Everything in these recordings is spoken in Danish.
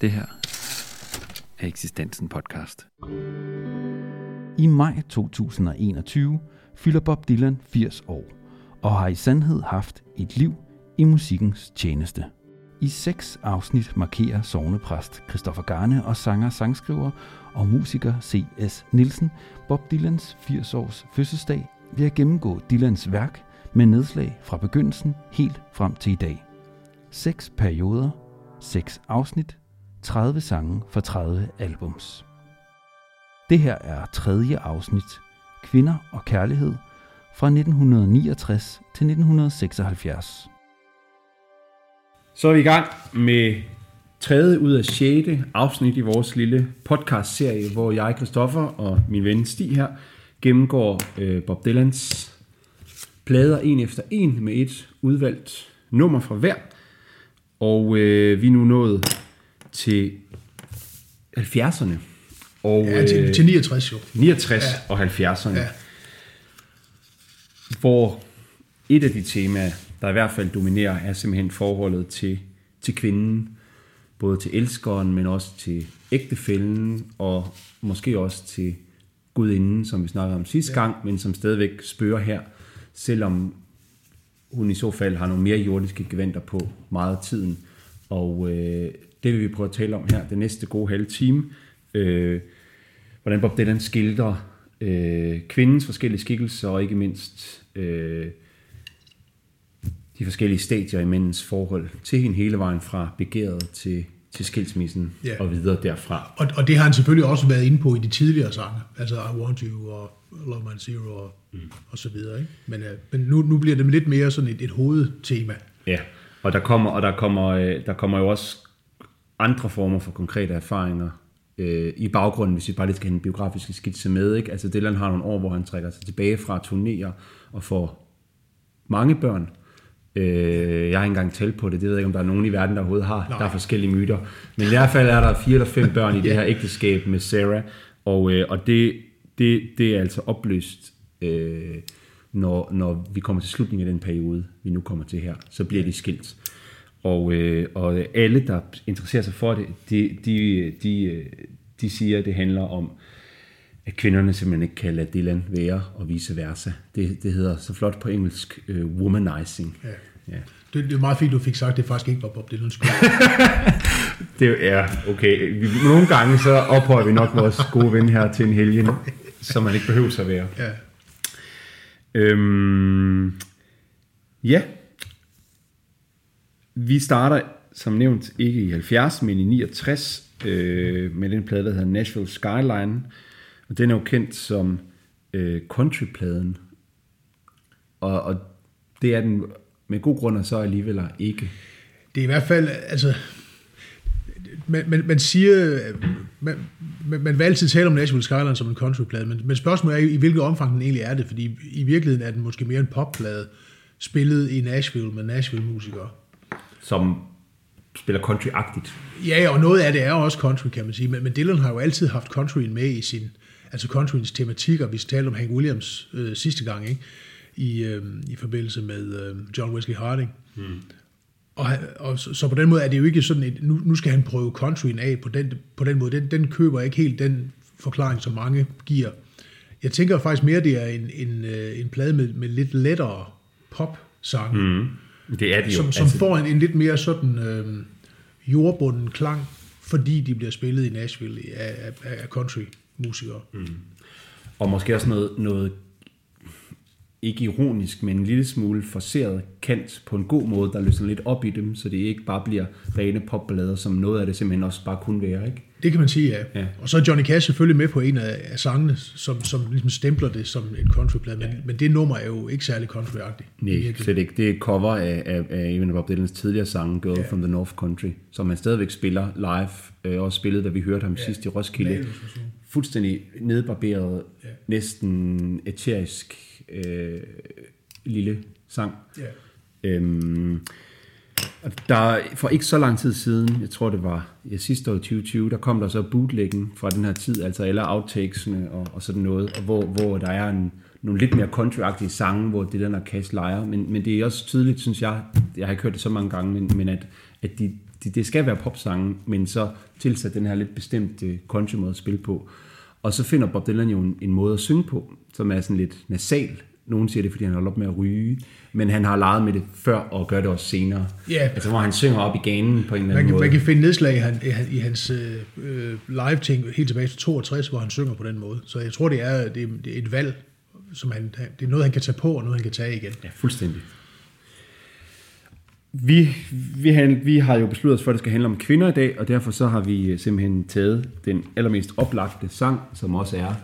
Det her er Eksistensen podcast. I maj 2021 fylder Bob Dylan 80 år og har i sandhed haft et liv i musikkens tjeneste. I seks afsnit markerer sovnepræst Christoffer Garne og sanger, sangskriver og musiker C.S. Nielsen Bob Dylans 80 års fødselsdag ved at gennemgå Dylans værk med nedslag fra begyndelsen helt frem til i dag. Seks perioder, seks afsnit, 30 sange for 30 albums. Det her er tredje afsnit, Kvinder og Kærlighed, fra 1969 til 1976. Så er vi i gang med tredje ud af sjette afsnit i vores lille podcast-serie, hvor jeg, Kristoffer og min ven Stig her, gennemgår øh, Bob Dylans plader en efter en med et udvalgt nummer fra hver. Og øh, vi er nu nået til 70'erne. Og, Ja, til, øh, til 69 jo. 69 Ja. og 70'erne. Ja. hvor et af de temaer, der i hvert fald dominerer, er simpelthen forholdet til, til kvinden. Både til elskeren, men også til ægtefælden, og måske også til gudinden, som vi snakkede om sidste ja. gang, men som stadigvæk spørger her, selvom hun i så fald har nogle mere jordiske geventer på meget af tiden. Og øh, det vil vi prøve at tale om her, det næste gode halve time. Øh, hvordan Bob Dylan skildrer øh, kvindens forskellige skikkelser, og ikke mindst øh, de forskellige stadier i mændens forhold til hende hele vejen fra begæret til, til skilsmissen Ja. og videre derfra. Og, og det har han selvfølgelig også været inde på i de tidligere sange. Altså I Want You og Love Man Zero og, mm. og så videre. Ikke? Men, øh, men nu, nu bliver det lidt mere sådan et, et hovedtema. Ja, og der kommer, og der kommer, øh, der kommer jo også andre former for konkrete erfaringer øh, i baggrunden, hvis vi bare lige skal have en biografisk skitse med. Ikke? Altså Dylan har nogle år, hvor han trækker sig tilbage fra turnéer og får mange børn. Øh, jeg har ikke engang talt på det, det ved jeg ikke, om der er nogen i verden, der overhovedet har. Nej. Der er forskellige myter. Men i hvert fald er der fire eller fem børn i det her ægteskab med Sarah, og, øh, og det, det, det er altså opløst, øh, når, når vi kommer til slutningen af den periode, vi nu kommer til her. Så bliver de skilt. Og, øh, og alle, der interesserer sig for det, de, de, de, øh, de siger, at det handler om, at kvinderne simpelthen ikke kan lade Dylan være, og vice versa. Det, det hedder så flot på engelsk uh, womanizing. Ja. Ja. Det, det er meget fint, du fik sagt, at det faktisk ikke var Bob Dylan's skyld. Det er okay. Nogle gange så ophøjer vi nok vores gode ven her til en helgen, som man ikke behøver at være. Ja. Øhm, ja. Vi starter, som nævnt, ikke i 70, men i 69, øh, med den plade, der hedder Nashville Skyline. Og den er jo kendt som øh, countrypladen. Og, og det er den med god grund, og så alligevel ikke. Det er i hvert fald, altså, man, man, man siger, man, man, man vil altid tale om Nashville Skyline som en countryplade, men, men spørgsmålet er i hvilket omfang den egentlig er det, fordi i virkeligheden er den måske mere en popplade, spillet i Nashville med Nashville-musikere. Som spiller country-agtigt. Ja, og noget af det er også country, kan man sige, men, men Dylan har jo altid haft countryen med i sin, altså countryens tematikker. Vi talte om Hank Williams øh, sidste gang, ikke? I, øh, i forbindelse med øh, John Wesley Harding. Mm. Og, og så, så på den måde er det jo ikke sådan, et, nu, nu skal han prøve countryen af på den, på den måde. Den, den køber ikke helt den forklaring, som mange giver. Jeg tænker faktisk mere, det er en, en, øh, en plade med, med lidt lettere pop-sange. Mm Det er det jo. som, som altså, får en, en lidt mere sådan øh, jordbunden klang, fordi de bliver spillet i Nashville af, af, af country-musikere. Mm. Og måske også noget, noget ikke ironisk, men en lille smule forseret kant på en god måde, der løsner lidt op i dem, så det ikke bare bliver rene popballader, som noget af det simpelthen også bare kunne være, ikke? Det kan man sige, ja. Ja. ja. Og så er Johnny Cash selvfølgelig med på en af, af sangene, som, som ligesom stempler det som en countryplade, men, men det nummer er jo ikke særlig countryagtigt. Nej, slet ikke. Det er et cover af, af, af en af Bob Dylans tidligere sange, Girl yeah. from the North Country, som han stadigvæk spiller live, øh, også spillet, da vi hørte ham yeah. sidst i Roskilde. Fuldstændig nedbarberet, Ja. næsten eterisk øh, lille sang. Ja. Øhm, der, for ikke så lang tid siden, jeg tror det var ja, sidste år 2020, der kom der så bootleggen fra den her tid, altså alle outtakesene og, og sådan noget, og hvor, hvor der er en nogle lidt mere country sange, hvor det der og Cash leger, men, men det er også tydeligt, synes jeg, jeg har ikke hørt det så mange gange, men, men at, at de, de, det skal være popsange, men så tilsat den her lidt bestemte country måde at spille på. Og så finder Bob Dylan jo en, en måde at synge på, som er sådan lidt nasal. Nogen siger det, fordi han har op med at ryge, men han har leget med det før og gør det også senere. Ja. Altså hvor han synger op i ganen på en eller Man anden kan, måde. man kan finde nedslag i, han, i, han- hans øh, live-ting helt tilbage til 62, hvor han synger på den måde. Så jeg tror, det er, det er, det er et valg, som han, det er noget, han kan tage på, og noget, han kan tage igen. Ja, fuldstændig. Vi, vi, har, vi har jo besluttet os for, at det skal handle om kvinder i dag, og derfor så har vi øh, simpelthen taget den allermest oplagte sang, som også er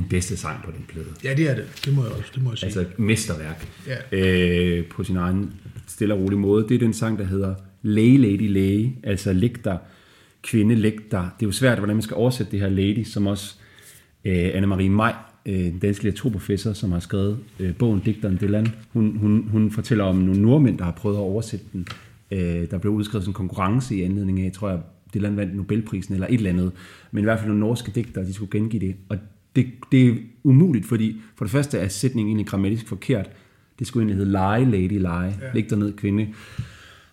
den bedste sang på den plade. Ja, det er det. Det må jeg også det må jeg sige. Altså et mesterværk Ja. øh, på sin egen stille og rolig måde. Det er den sang, der hedder Lay Lady Lay, altså læg dig, kvinde, læg dig. Det er jo svært, hvordan man skal oversætte det her lady, som også øh, Anne-Marie Maj, øh, den danske litteraturprofessor, som har skrevet øh, bogen Digteren Dylan, hun, hun, hun fortæller om nogle nordmænd, der har prøvet at oversætte den. Øh, der blev udskrevet sådan en konkurrence i anledning af, tror jeg, Dylan vandt Nobelprisen eller et eller andet. Men i hvert fald nogle norske digtere, de skulle gengive det. Og det, det er umuligt, fordi for det første er sætningen egentlig grammatisk forkert. Det skulle egentlig hedde lie, lady, lie. Ja. Læg dig ned, kvinde.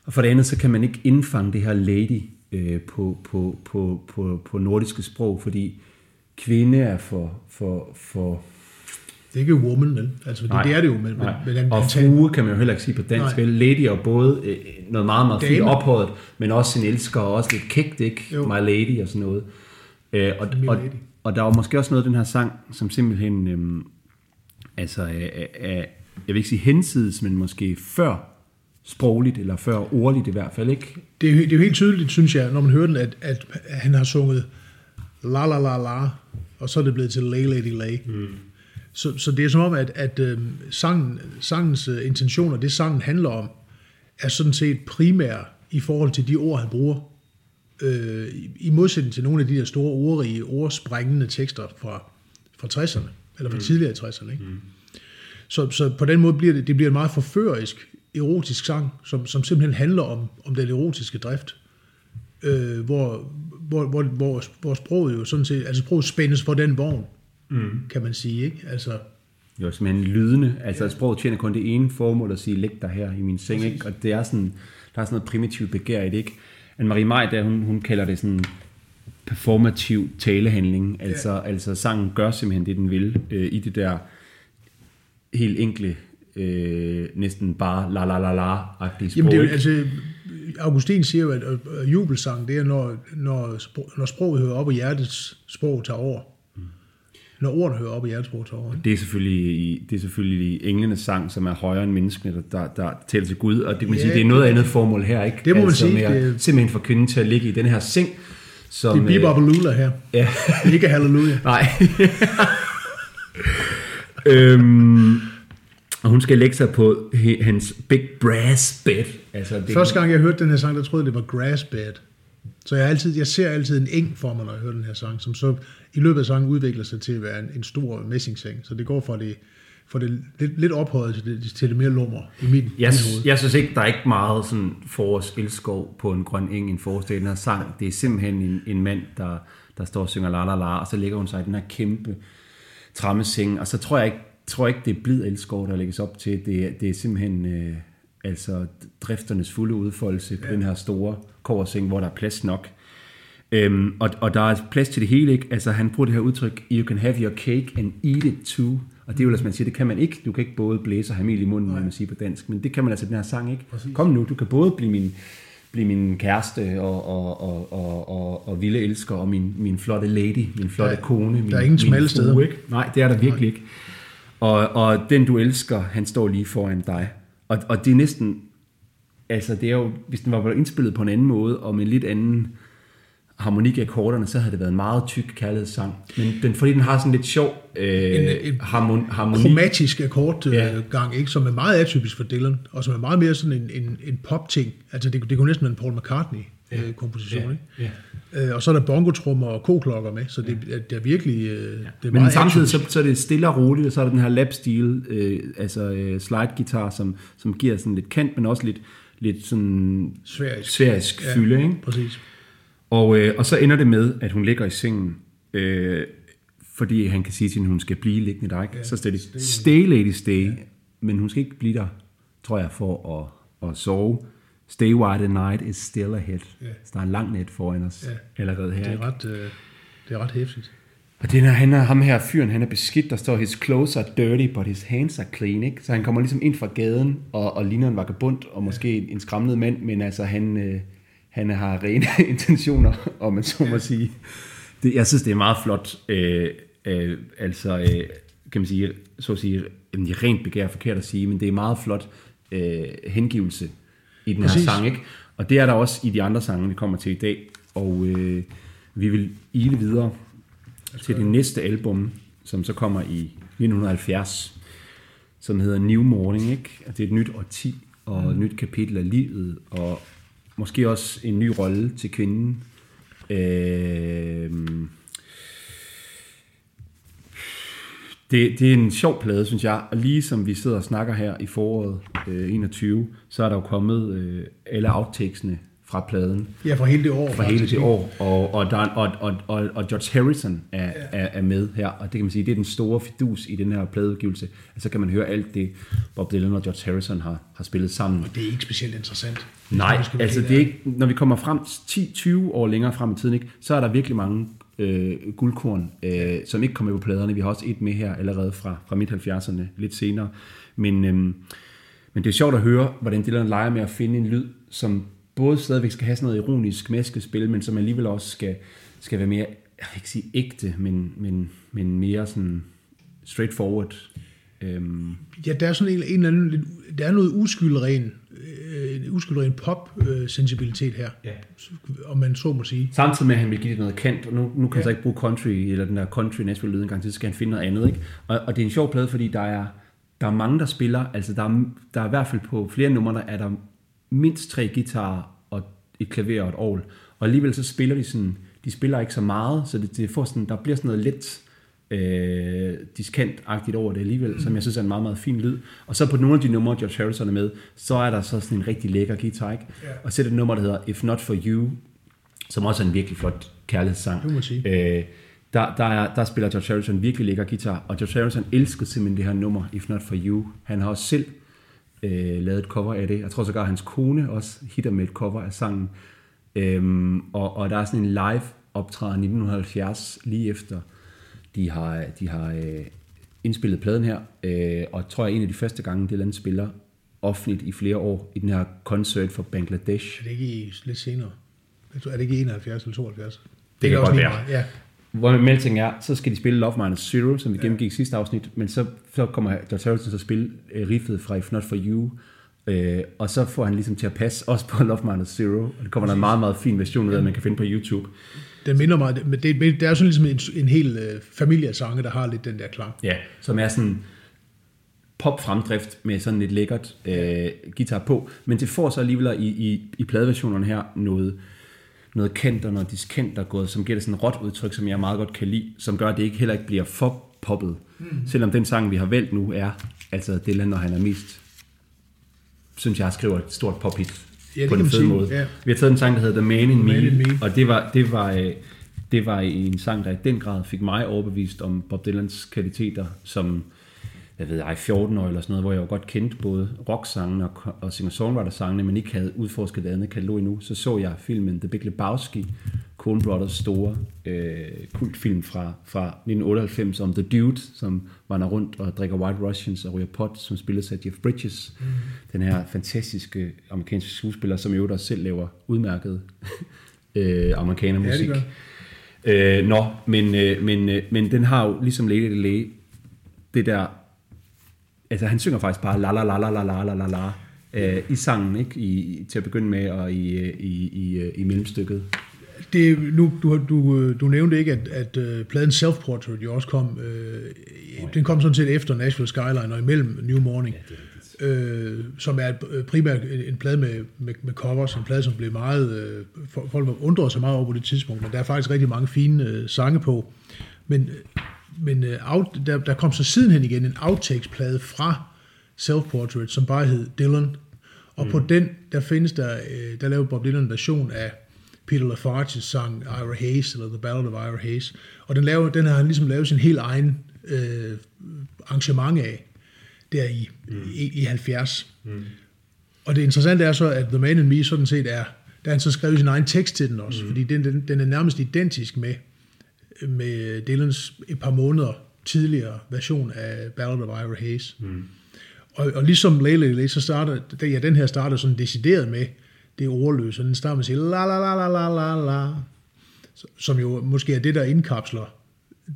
Og for det andet, så kan man ikke indfange det her lady øh, på, på, på, på, på nordiske sprog, fordi kvinde er for, for, for Det er ikke woman, vel? Altså, det, det er det jo, men, men, Nej. men og frue kan man jo heller ikke sige på dansk. Nej. vel? Lady er både øh, noget meget, meget fint ophøjet, men også sin elsker, og også lidt kægt, ikke? Jo. My lady og sådan noget. Øh, og, og. Og der var måske også noget af den her sang, som simpelthen, øhm, altså, er, er, jeg vil ikke sige hensides, men måske før sprogligt, eller før ordligt i hvert fald, ikke? det, er, jo- det er jo helt tydeligt, synes jeg, når man hører den, at, at han har sunget la la la la, og så er det blevet til lay lady lay. Mm. Så, så det er som om, at, at øh, sangen, sangens øh, intentioner, det sangen handler om, er sådan set primære i forhold til de ord, han bruger. Øh, i- modsætning til nogle af de der store ordrige, ordsprængende tekster fra, fra 60'erne, eller fra mm. tidligere i 60'erne. Ikke? Mm. Så, så på den måde bliver det, det bliver en meget forførisk, erotisk sang, som, som simpelthen handler om, om den erotiske drift. Øh, hvor, hvor, hvor, hvor, hvor sproget jo sådan set, altså sproget spændes for den vogn, mm. kan man sige. Ikke? Altså, Jo, simpelthen lydende. Altså, ja. sproget tjener kun det ene formål at sige, læg dig her i min seng, ikke? Og det er sådan, der er sådan noget primitivt begær i det, ikke? Anne-Marie Maj, der, hun, hun kalder det sådan performativ talehandling. Altså, ja. altså sangen gør simpelthen det, den vil øh, i det der helt enkle, øh, næsten bare la la la la-agtige sprog. Jamen det er jo, altså, Augustin siger jo, at jubelsang, det er, når, når, sprog, når sproget hører op, og hjertets sprog tager over. Når ordene hører op, tager over. ikke? Det er selvfølgelig, i, det er selvfølgelig i englenes sang, som er højere end menneskene, der, der, der taler til Gud, og det kan man Ja, sige, det er noget andet formål her, ikke? Det må man altså, sige, Med at, det- simpelthen for kvinden til at ligge i den her seng, som... Det er bebop og lula her. Ja. Ikke halleluja. Nej. øhm, og hun skal lægge sig på hans big brass bed. Altså, det, Første gang jeg hørte den her sang, der troede jeg, det var grassbed. Så jeg, altid, jeg ser altid en eng for mig, når jeg hører den her sang, som så i løbet af sangen udvikler sig til at være en, en stor messingseng. Så det går fra det, fra det lidt, lidt ophøjet til det, til det mere lummer i min, jeg, mit hoved. jeg synes ikke, der er ikke meget sådan forårs elskov på en grøn eng i en den her sang. Det er simpelthen en, en mand, der, der står og synger la la la, og så lægger hun sig i den her kæmpe trammeseng, og så tror jeg ikke, tror ikke det er blid elskov, der lægges op til. Det, er- det er simpelthen øh, altså drifternes fulde udfoldelse på den her store koverseng, hvor der er plads nok. Øhm, og, og der er plads til det hele, ikke? Altså han bruger det her udtryk, you can have your cake and eat it too. Og det er jo, altså man siger, det kan man ikke. Du kan ikke både blæse og have mel i munden, når man siger på dansk. Men det kan man altså i den her sang, ikke? Præcis. Kom nu, du kan både blive min, blive min kæreste og, og, og, og, og, og vilde elsker, og min, min flotte lady, min flotte Der- kone. Min, der er ingen smalle steder. Ikke? Nej, det er der virkelig ikke. Og, og den du elsker, han står lige foran dig. Og, og det er næsten, altså det er jo, hvis den var blevet indspillet på en anden måde, og med lidt anden harmonik i akkorderne, så havde det været en meget tyk kærlighedssang. Men den, fordi den har sådan lidt sjov øh, En- en- harmon, harmoni. Kromatisk akkordgang, Ja. gang, ikke, som er meget atypisk for Dylan, og som er meget mere sådan en, en, en pop-ting. Altså det, det kunne næsten være en Paul McCartney-komposition. ikke? ja. Øh, og så er der bongotrummer og koklokker med, så det, det er virkelig øh, det er Men samtidig så, så er det stille og roligt, og så er der den her lap-stil, øh, altså øh, slide-guitar, som, som giver sådan lidt kant, men også lidt, lidt sådan Sfærisk. sfærisk fylde, ikke? Præcis. Og, øh, og så ender det med, at hun ligger i sengen, øh, fordi han kan sige til hende, hun skal blive liggende der, ikke? Ja, så stay, stay, stay lady stay, ja. men hun skal ikke blive der, tror jeg, for at, at sove. Stay while the night is still ahead. Ja. Så der er en lang net foran os ja. allerede her. Det er ret, øh, det er ret hæftigt. Og det er, han er, ham her fyren, han er beskidt, der står, his clothes are dirty, but his hands are clean, ikke? Så han kommer ligesom ind fra gaden, og, og ligner en vagabund, og måske en, en skræmmende mand, men altså han, øh, han har rene intentioner, om man så må sige. Det, jeg synes, det er meget flot, øh, øh, altså, øh, kan man sige, så at sige, rent begær forkert at sige, men det er meget flot øh, hengivelse i den Præcis. her sang, ikke? Og det er der også i de andre sange, vi kommer til i dag, og øh, vi vil ile videre til det næste album, som så kommer i 1970, som hedder New Morning, ikke? det er et nyt årti og et nyt kapitel af livet, og måske også en ny rolle til kvinden. Øh, det, det er en sjov plade, synes jeg. Og lige som vi sidder og snakker her i foråret øh, 21, så er der jo kommet øh, alle outtakesene fra pladen. Ja, fra hele det år. Fra hele det år. Og, og, der, og, og, og, og George Harrison er, ja. er, er med her, og det kan man sige, det er den store fidus i den her pladeudgivelse. Altså, så kan man høre alt det, Bob Dylan og George Harrison har, har spillet sammen. Og det er ikke specielt interessant. Nej, altså det er ikke, når vi kommer frem 10-20 år længere frem i tiden, ikke, så er der virkelig mange øh, guldkorn, øh, som ikke kommer på pladerne. Vi har også et med her allerede fra, fra midt-70'erne, lidt senere. Men, øh, men det er sjovt at høre, hvordan Dylan leger med at finde en lyd, som både stadigvæk skal have sådan noget ironisk maskespil, men som alligevel også skal, skal være mere, jeg vil ikke sige ægte, men, men, men mere sådan straightforward. Øhm. Ja, der er sådan en, en eller anden, der er noget uskyldren, øh, uskyldren pop-sensibilitet her, ja. om man så må sige. Samtidig med, at han vil give det noget kant, og nu, nu kan ja. han så ikke bruge country, eller den der country Nashville lyd engang, så skal han finde noget andet, ikke? Og, og det er en sjov plade, fordi der er, der er mange, der spiller, altså der er, der er i hvert fald på flere numre, er der mindst tre guitarer og et klaver og et orgel. Og alligevel så spiller de sådan, de spiller ikke så meget, så det, det får sådan, der bliver sådan noget lidt øh, diskantagtigt over det alligevel, mm. som jeg synes er en meget, meget fin lyd. Og så på nogle af de numre, George Harrison er med, så er der så sådan en rigtig lækker guitar, ikke? Yeah. Og så er det et nummer, der hedder If Not For You, som også er en virkelig flot kærlighedssang. Det må sige. Øh, der, der, er, der spiller George Harrison virkelig lækker guitar, og George Harrison elskede simpelthen det her nummer, If Not For You. Han har også selv øh, lavet et cover af det. Jeg tror sågar, at hans kone også hitter med et cover af sangen. Øhm, og, og der er sådan en live optræden i 1970, lige efter de har, de har øh, indspillet pladen her, øh, og tror jeg en af de første gange, det land spiller offentligt i flere år i den her koncert for Bangladesh. Er det ikke i, lidt senere? Er det ikke 71 eller 72? Det, det kan godt være. Ja hvor melting er, så skal de spille Love Minus Zero, som vi gennemgik i sidste afsnit, men så, så kommer George Harrison til at spille uh, riffet fra If Not For You, uh, og så får han ligesom til at passe også på Love Minus Zero, og det kommer der en meget, meget fin version ud af, man kan finde på YouTube. Det minder mig, det, det, det er sådan ligesom en, en hel uh, familie af sange, der har lidt den der klang. Ja, som er sådan pop fremdrift med sådan lidt lækkert uh, guitar på, men det får så alligevel i, i, i pladeversionerne her noget, noget kendt og noget diskent, der er gået, som giver det sådan et råt udtryk, som jeg meget godt kan lide, som gør, at det ikke heller ikke bliver for poppet. Mm. Selvom den sang, vi har valgt nu, er altså det når han er mest, synes jeg, skriver et stort pophit ja, på den fede måde. Ja. Vi har taget en sang, der hedder The Man in, Me, Man in Me, og det var, det var, øh, det var en sang, der i den grad fik mig overbevist om Bob Dylans kvaliteter som jeg ved jeg, 14 år eller sådan noget, hvor jeg jo godt kendte både rock-sangene og, og singer-songwriter-sangene, men ikke havde udforsket det andet katalog endnu, så så jeg filmen The Big Lebowski, Coen Brothers store øh, kultfilm fra, fra 1998 om The Dude, som vandrer rundt og drikker White Russians og ryger pot, som spilles af Jeff Bridges. Mm. Den her fantastiske amerikanske skuespiller, som jo der selv laver udmærket øh, amerikanermusik. Ja, øh, nå, men, øh, men, øh, men den har jo ligesom Lady Delay det der altså han synger faktisk bare la la la la la la la la la øh, i sangen, ikke? I, til at begynde med, og i, i, i, i mellemstykket. Det, nu, du, du, du nævnte ikke, at, at uh, pladen Self Portrait jo også kom, uh, den kom sådan set efter Nashville Skyline og imellem New Morning, ja, øh, som er et, primært en, en plade med, med, med covers, en plade, som blev meget, uh, folk undrede sig meget over på det tidspunkt, men der er faktisk rigtig mange fine uh, sange på. Men men uh, out, der, der kom så sidenhen igen en outtakes-plade fra Self Portrait, som bare hed Dylan. Og mm. på den, der findes der, uh, der lavede Bob Dylan en version af Peter Lafarge's sang Ira Hayes, eller The Ballad of Ira Hayes. Og den, laver, den har han ligesom lavet sin helt egen øh, arrangement af, der i, mm. i, i 70. Mm. Og det interessante er så, at The Man in Me sådan set er, der han så skrevet sin egen tekst til den også, mm. fordi den, den, den er nærmest identisk med, med Dylans et par måneder tidligere version af Ballad of Ira Hayes. Mm. Og, og ligesom Layla så starter, ja, den her starter sådan decideret med det ordløse, den starter med at sige la la la la la la la, som jo måske er det, der indkapsler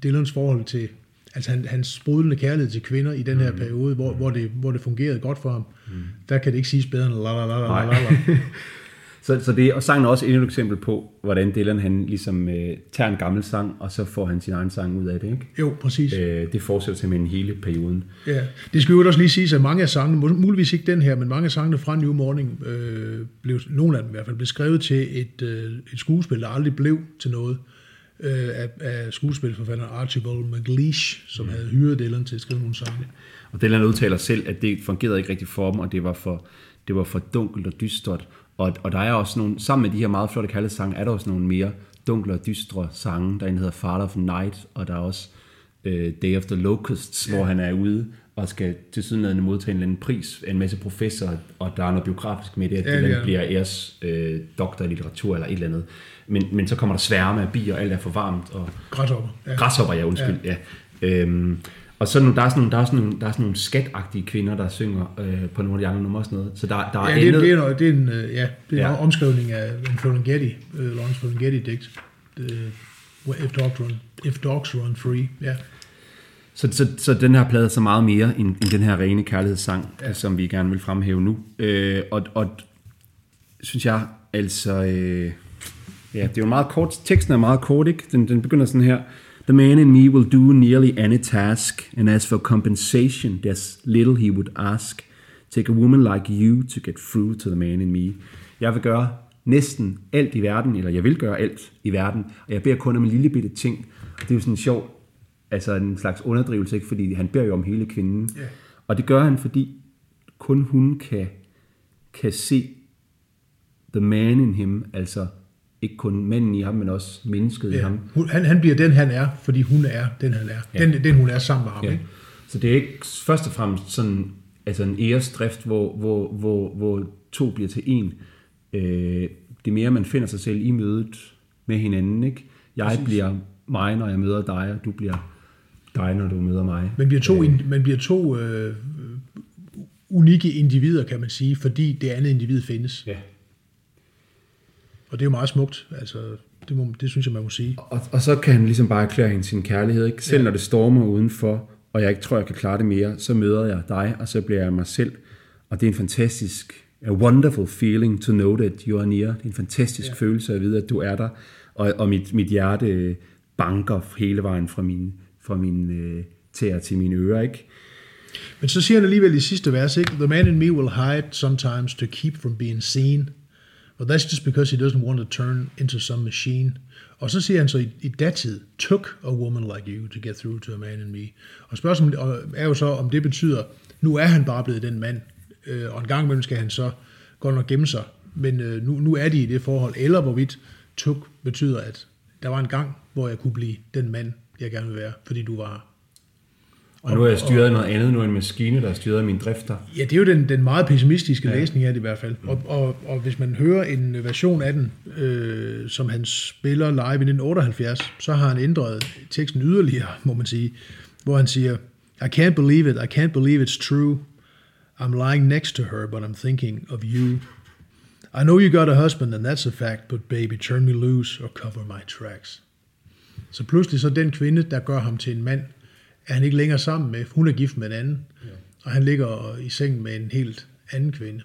Dylans forhold til, altså han, hans sprudlende kærlighed til kvinder i den her mm. periode, hvor, hvor, det, hvor det fungerede godt for ham. Mm. Der kan det ikke siges bedre end la la la la la la. Så, så det, og sangen er også endnu et eksempel på, hvordan Dylan han ligesom øh, tager en gammel sang, og så får han sin egen sang ud af det, ikke? Jo, præcis. Øh, det fortsætter simpelthen hele perioden. Ja, det skal jo også lige sige, at mange af sangene, muligvis ikke den her, men mange af sangene fra New Morning, øh, blev, nogle af dem i hvert fald, blev skrevet til et, øh, et skuespil, der aldrig blev til noget, øh, af, af skuespilforfatteren Archibald McLeish, som mm. havde hyret Dylan til at skrive nogle sange. Og Dylan udtaler selv, at det fungerede ikke rigtig for dem, og det var for, det var for dunkelt og dystert, og, og der er også nogle, sammen med de her meget flotte kaldsange, er der også nogle mere dunkle og dystre sange. Der er en, der hedder Father of Night, og der er også uh, Day of the Locusts, yeah. hvor han er ude og skal til sydenladende modtage en eller anden pris af en masse professorer, og der er noget biografisk med det, at ja, det ja. bliver æres øh, doktor i litteratur eller et eller andet. Men, men så kommer der sværme af bier, og alt er for varmt. Og græshopper. Ja. Græshopper, ja, undskyld. Ja. Ja. Øhm, og så der er sådan der er sådan nogle, der er sådan nogle skatagtige kvinder, der synger øh, på nogle af de andre numre og sådan noget. Så der, der er ja, det, det, er, noget, det er en, øh, ja, det er ja. en omskrivning af en Ferlinghetti, uh, Lawrence Ferlinghetti-digt. If dogs, run, if dogs run free, ja. Så, så, så den her plade er så meget mere end, end den her rene kærlighedssang, ja. som vi gerne vil fremhæve nu. Øh, og, og synes jeg altså... Øh, ja, det er jo meget kort. Teksten er meget kort, ikke? Den, den begynder sådan her. The man in me will do nearly any task, and as for compensation, there's little he would ask. Take a woman like you to get through to the man in me. Jeg vil gøre næsten alt i verden, eller jeg vil gøre alt i verden, og jeg beder kun om en lille bitte ting. Det er jo sådan en sjov, altså en slags underdrivelse, ikke? fordi han beder jo om hele kvinden. Yeah. Og det gør han, fordi kun hun kan, kan se the man in him, altså ikke kun mænden i ham, men også mennesket ja. i ham. Han, han bliver den, han er, fordi hun er den, han er. Ja. Den, den, hun er sammen med ham. Ja. Ikke? Så det er ikke først og fremmest sådan, altså en æresdrift, hvor, hvor, hvor, hvor to bliver til en. Øh, det er mere, man finder sig selv i mødet med hinanden. Ikke? Jeg Præcis. bliver mig, når jeg møder dig, og du bliver dig, når du møder mig. Man bliver to, øh. man bliver to øh, unikke individer, kan man sige, fordi det andet individ findes. Ja. Og det er jo meget smukt, altså det, må, det synes jeg, man må sige. Og, og så kan han ligesom bare erklære hende sin kærlighed, ikke? Selv ja. når det stormer udenfor, og jeg ikke tror, jeg kan klare det mere, så møder jeg dig, og så bliver jeg mig selv. Og det er en fantastisk, a wonderful feeling to know that you are near. Det er en fantastisk ja. følelse at vide, at du er der. Og, og mit, mit hjerte banker hele vejen fra min, fra min øh, tæer til mine ører, ikke? Men så siger han alligevel i sidste vers, ikke? The man in me will hide sometimes to keep from being seen. But that's just because he doesn't want to turn into some machine. Og så siger han så i, i datid, took a woman like you to get through to a man in me. Og spørgsmålet er jo så, om det betyder, nu er han bare blevet den mand, øh, og en gang imellem skal han så godt nok gemme sig, men øh, nu, nu er de i det forhold, eller hvorvidt took betyder, at der var en gang, hvor jeg kunne blive den mand, jeg gerne vil være, fordi du var og nu er jeg styret af noget andet, nu er en maskine, der er styret af mine drifter. Ja, det er jo den, den meget pessimistiske ja. læsning af det i hvert fald. Og, og, og hvis man hører en version af den, øh, som han spiller live i 1978, så har han ændret teksten yderligere, må man sige, hvor han siger, I can't believe it, I can't believe it's true. I'm lying next to her, but I'm thinking of you. I know you got a husband, and that's a fact, but baby, turn me loose or cover my tracks. Så pludselig så den kvinde, der gør ham til en mand, er han ikke længere sammen med. Hun er gift med en anden, ja. og han ligger i sengen med en helt anden kvinde.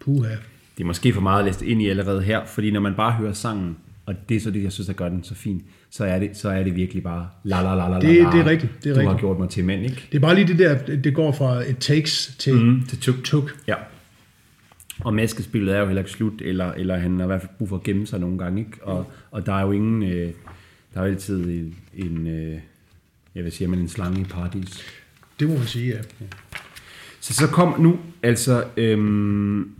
Puha. Det er måske for meget at læse ind i allerede her, fordi når man bare hører sangen, og det er så det, jeg synes, der gør den så fin, så er det, så er det virkelig bare la la la la det, det er rigtigt. Det er du rigtigt. har gjort mig til mænd, ikke? Det er bare lige det der, det går fra et takes til, mm, til tuk. tuk. Ja. Og maskespillet er jo heller ikke slut, eller, eller han har i hvert fald brug for at gemme sig nogle gange, ikke? Og, og der er jo ingen, øh, der er jo altid en, en øh, jeg vil sige, man en slange i paradis. Det må man sige, ja. Så så kom nu, altså, øhm,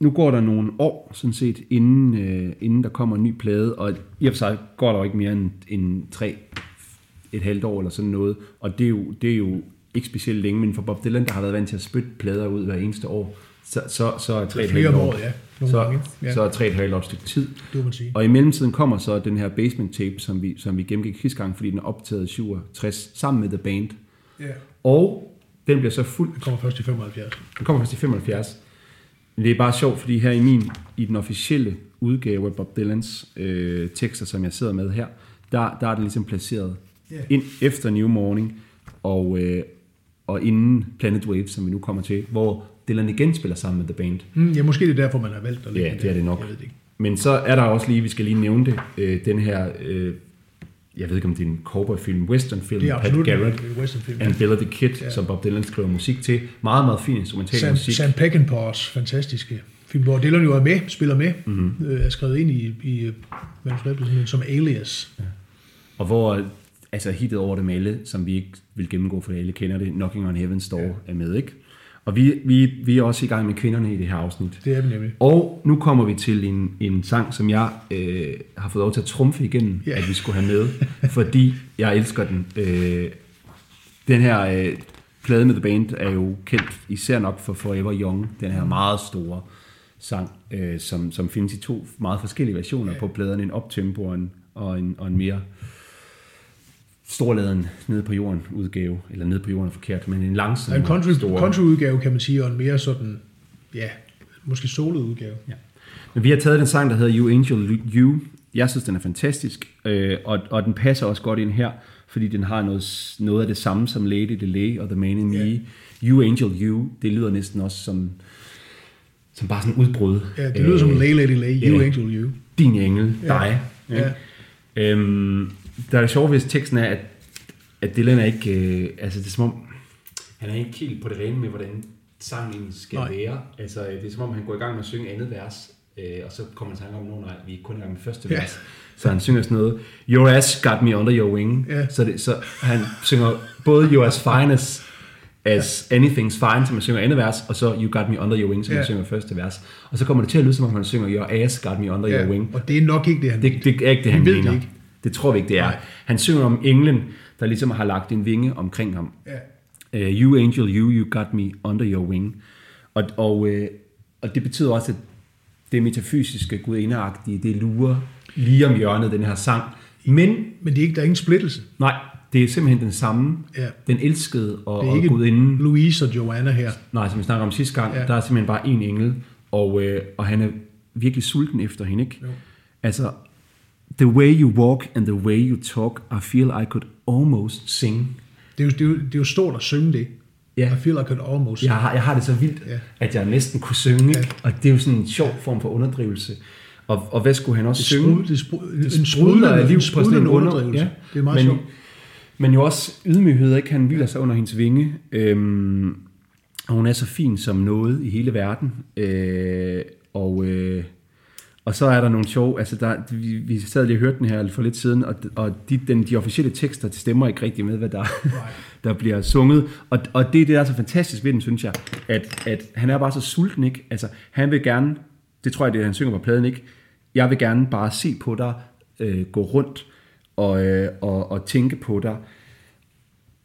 nu går der nogle år, sådan set, inden, øh, inden der kommer en ny plade, og i og for sig går der jo ikke mere end, end tre, et halvt år eller sådan noget, og det er, jo, det er jo ikke specielt længe, men for Bob Dylan, der har været vant til at spytte plader ud hver eneste år, så, så, så er tre et halvt år, året, ja. Nogle så, gange. Ja. så er tre et halvt år et stykke tid. Det må man sige. Og i mellemtiden kommer så den her basement tape, som vi, som vi gennemgik sidste gang, fordi den er optaget i 67 sammen med The Band. Ja. Og den bliver så fuldt Det kommer først i 75. den kommer først i 75. Men det er bare sjovt, fordi her i min, i den officielle udgave af Bob Dylans øh, tekster, som jeg sidder med her, der, der er det ligesom placeret Ja. ind efter New Morning og, øh, og inden Planet Waves, som vi nu kommer til, hvor Dylan igen spiller sammen med The Band. Mm, ja, måske det er derfor, man har valgt at lægge Ja, det er det nok. Jeg ved det ikke. Men så er der også lige, vi skal lige nævne det, øh, den her, øh, jeg ved ikke om det er en cowboyfilm, westernfilm, Det er Pat Garrett westernfilm. and Bella the Kid, Ja. som Bob Dylan skriver musik til. Meget, meget fin instrumental Sam, musik. Sam Peckinpahs fantastiske film, hvor Dylan jo er med, spiller med, Mhm. mm-hmm. øh, er skrevet ind i, i manuskriptet sådan en som alias. Og hvor altså hittet over dem alle, som vi ikke vil gennemgå, for alle kender det, Knocking on Heaven's Door ja. er med, ikke? Og vi, vi, vi er også i gang med kvinderne i det her afsnit. Det er vi nemlig. Og nu kommer vi til en, en sang, som jeg øh, har fået lov til at trumfe igennem, ja. at vi skulle have med, fordi jeg elsker den. Øh, den her øh, plade med The Band er jo kendt især nok for Forever Young, den her meget store sang, øh, som, som findes i to meget forskellige versioner ja. på pladerne, en optempo og en, og en, og en mere storladen nede på jorden udgave, eller nede på jorden er forkert, men en langsom En country, stor. country udgave, kan man sige, og en mere sådan, ja, måske solo udgave. Ja. Men vi har taget den sang, der hedder You Angel You. Jeg synes, den er fantastisk, øh, og, og den passer også godt ind her, fordi den har noget, noget af det samme som Lady Delay og The Man in Me. Ja. You Angel You, det lyder næsten også som, som bare sådan udbrud. Ja, det lyder som Lay Lady Lay, You ja. Angel You. Din engel, Ja. dig. Ja. Øhm, der er det sjovt, hvis teksten er, at, at Dylan er ikke, øh, altså det er som om, han er ikke helt på det rene med, hvordan sangen skal Nej. Være. Altså det er som om, han går i gang med at synge andet vers, øh, og så kommer han tanke om, no, nej, vi er kun i gang med første Ja. vers. Så han synger sådan noget, Your ass got me under your wing. Ja. Så, det, så han synger både You're as fine as, as anything's fine, som han synger andet vers, og så You got me under your wing, som Ja. han synger første vers. Og så kommer det til at lyde, som om han synger Your ass got me under your wing. og det er nok ikke det, han Det, det er ikke det, han Vi ved mener. det ikke. Det tror vi ikke, det er. Nej. Han synger om englen, der ligesom har lagt en vinge omkring ham. Ja. Uh, you angel, you, you got me under your wing. Og, og, uh, og det betyder også, at det metafysiske, gudindeagtige, det lurer lige om hjørnet, den her sang. Men Men det er ikke, der er ingen splittelse. nej, det er simpelthen den samme. Ja. Den elskede og, Det er og ikke gudinden. Louise og Joanna her. Nej, som vi snakker om sidste gang, Ja. ja. der er simpelthen bare en engel, og, øh, og han er virkelig sulten efter hende, ikke? Jo. Altså, the way you walk and the way you talk, I feel I could almost sing. Det er, jo, det, er jo, det er jo stort at synge det. Ja. I feel I could almost. Jeg har, jeg har det så vildt, ja. at jeg næsten kunne synge, ja. og det er jo sådan en sjov form for underdrivelse. Og, og hvad skulle han også Det synge? sprud- det sprud- Det en sprudler af liv på sådan en underdrivelse. ja. Det er meget men, sjovt. Men jo også ydmyghed, ikke? Han hviler sig under hendes vinge. Øhm, og hun er så fin som noget i hele verden. Øh, og, øh, og så er der nogle sjove, altså der, vi, vi sad lige og hørte den her for lidt siden, og, og de, den, de officielle tekster, det stemmer ikke rigtig med, hvad der, der bliver sunget. Og, og det er det, der er så fantastisk ved den, synes jeg, at, at han er bare så sulten, ikke? Altså, han vil gerne, det tror jeg, det er, han synger på pladen, ikke? Jeg vil gerne bare se på dig, øh, gå rundt og, øh, og, og tænke på dig.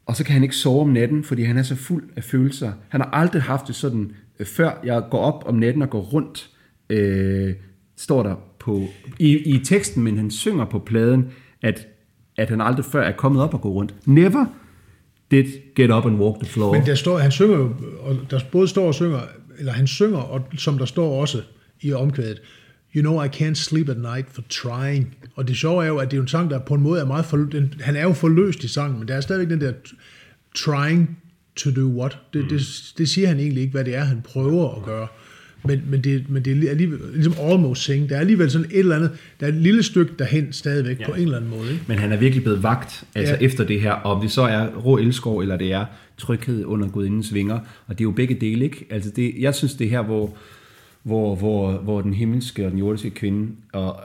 Og så kan han ikke sove om natten, fordi han er så fuld af følelser. Han har aldrig haft det sådan, øh, før jeg går op om natten og går rundt, øh, står der på, i, i teksten, men han synger på pladen, at, at han aldrig før er kommet op og gå rundt. Never did get up and walk the floor. Men der står, han synger jo, og der både står og synger, eller han synger, og som der står også i omkvædet, You know I can't sleep at night for trying. Og det sjove er jo, at det er en sang, der på en måde er meget forløst. Han er jo forløst i sangen, men der er stadigvæk den der trying to do what. Det, mm. det, det siger han egentlig ikke, hvad det er, han prøver at gøre. Men, men, det, men det er alligevel, ligesom almost sing. Der er alligevel sådan et eller andet, der er et lille stykke derhen stadigvæk ja. på en eller anden måde. Ikke? Men han er virkelig blevet vagt altså Ja. efter det her, og om det så er rå elskov, eller det er tryghed under gudindens vinger, og det er jo begge dele, ikke? Altså det, jeg synes, det er her, hvor, hvor, hvor, hvor den himmelske og den jordiske kvinde, og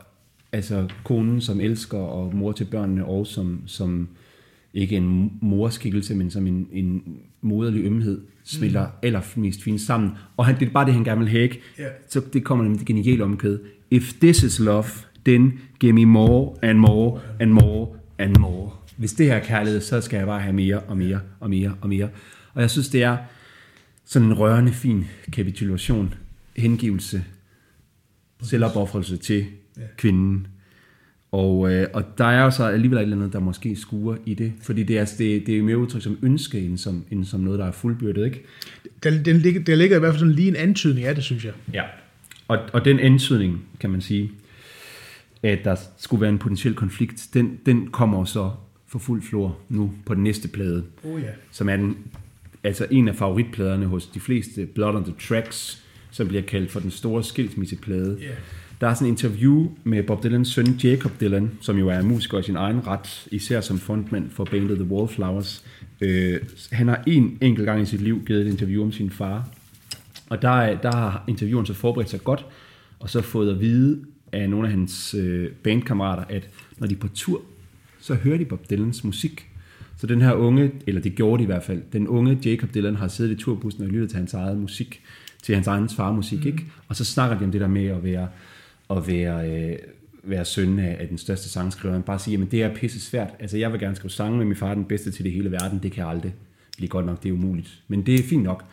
altså konen som elsker, og mor til børnene, og som, som ikke en morskikkelse, men som en, en moderlig ømhed, smelter mm. allermest fint sammen. Og han, det er bare det, han gerne vil ikke? Ja. Så det kommer nemlig det geniale omkæde. If this is love, then give me more and more and more and more. Hvis det her er kærlighed, så skal jeg bare have mere og mere og mere og mere. Og jeg synes, det er sådan en rørende, fin kapitulation, hengivelse, selvopoffrelse til kvinden. Og, øh, og der er jo så alligevel et eller andet, der måske skuer i det, fordi det er, det, det er mere udtryk som ønske, end som, end som noget, der er fuldbyrdet, ikke? Der, den ligger, der ligger i hvert fald sådan lige en antydning af det, synes jeg. Ja. Og, og den antydning, kan man sige, at der skulle være en potentiel konflikt, den, den kommer så for fuld flor nu på den næste plade, Oh ja. som er den, altså en af favoritpladerne hos de fleste, Blood on the Tracks, som bliver kaldt for den store skilsmisseplade. Ja. Der er sådan en interview med Bob Dylans søn Jacob Dylan, som jo er musiker i sin egen ret, især som frontmand for bandet The Wallflowers. Øh, han har en enkelt gang i sit liv givet et interview om sin far, og der, er- der har intervieweren så forberedt sig godt, og så fået at vide af nogle af hans øh, bandkammerater, at når de er på tur, så hører de Bob Dylans musik. Så den her unge, eller det gjorde de i hvert fald, den unge Jacob Dylan har siddet i turbussen og lyttet til hans eget musik, til hans egen far musik, mm. ikke? Og så snakker de om det der med at være, at være, øh, være søn af, af den største sangskriver. Man bare siger, men det er pisse svært. Altså, jeg vil gerne skrive sange, men min far er den bedste til det hele verden. Det kan jeg aldrig blive godt nok. Det er umuligt. Men det er fint nok.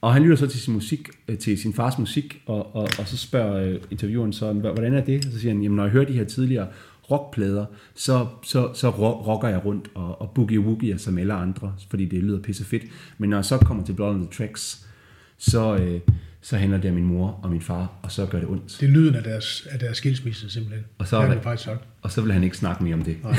Og han lytter så til sin musik, øh, til sin fars musik, og, og, og så spørger øh, intervieweren så, hvordan er det? Og så siger han, jamen når jeg hører de her tidligere rockplader, så, så, så rocker jeg rundt og, og boogie woogie som alle andre, fordi det lyder pisse fedt. Men når jeg så kommer til Blood on the Tracks, så, øh, så handler det om min mor og min far, og så gør det ondt. Det er lyden af deres, af deres skilsmisse, simpelthen. Og så det faktisk sagt. Og så vil han ikke snakke mere om det. Nej,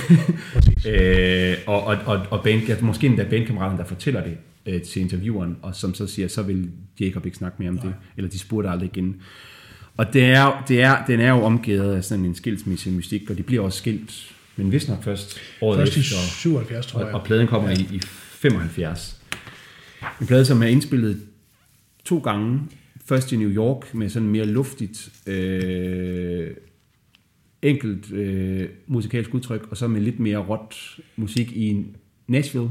præcis. Øh, og, og, og, og band, ja, måske endda bandkammeraten, der fortæller det øh, til intervieweren, og som så siger, så vil Jacob ikke snakke mere om det, eller de spurgte aldrig igen. Og det er, det er, den er jo omgivet af sådan en skilsmisse mystik, og de bliver også skilt, men vist nok først året Først i efter. 77, tror Og, jeg. og pladen kommer i, i 75. En plade, som er indspillet to gange. Først i New York med sådan mere luftigt, øh, enkelt øh, musikalsk udtryk, og så med lidt mere råt musik i Nashville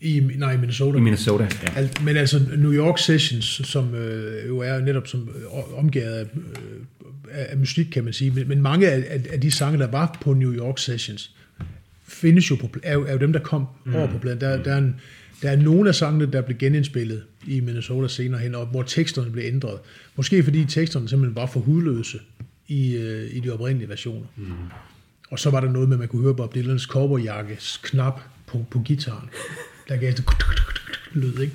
I, nej, i Minnesota. i Minnesota. Ja. Alt, men altså New York Sessions, som øh, jo er netop som øh, omgivet af, øh, af, musik, kan man sige, men, men mange af, af, af de sange, der var på New York Sessions, findes jo på, er, jo, er jo dem, der kom mm. over på pladen. Der, der, er en, der er nogle af sangene, der blev genindspillet i Minnesota senere hen, og hvor teksterne blev ændret. Måske fordi teksterne simpelthen var for hudløse i, øh, i de oprindelige versioner. Mm. Og så var der noget med, at man kunne høre Bob Dylans cowboyjakkes knap på, på gitaren, der gav det lyd, ikke?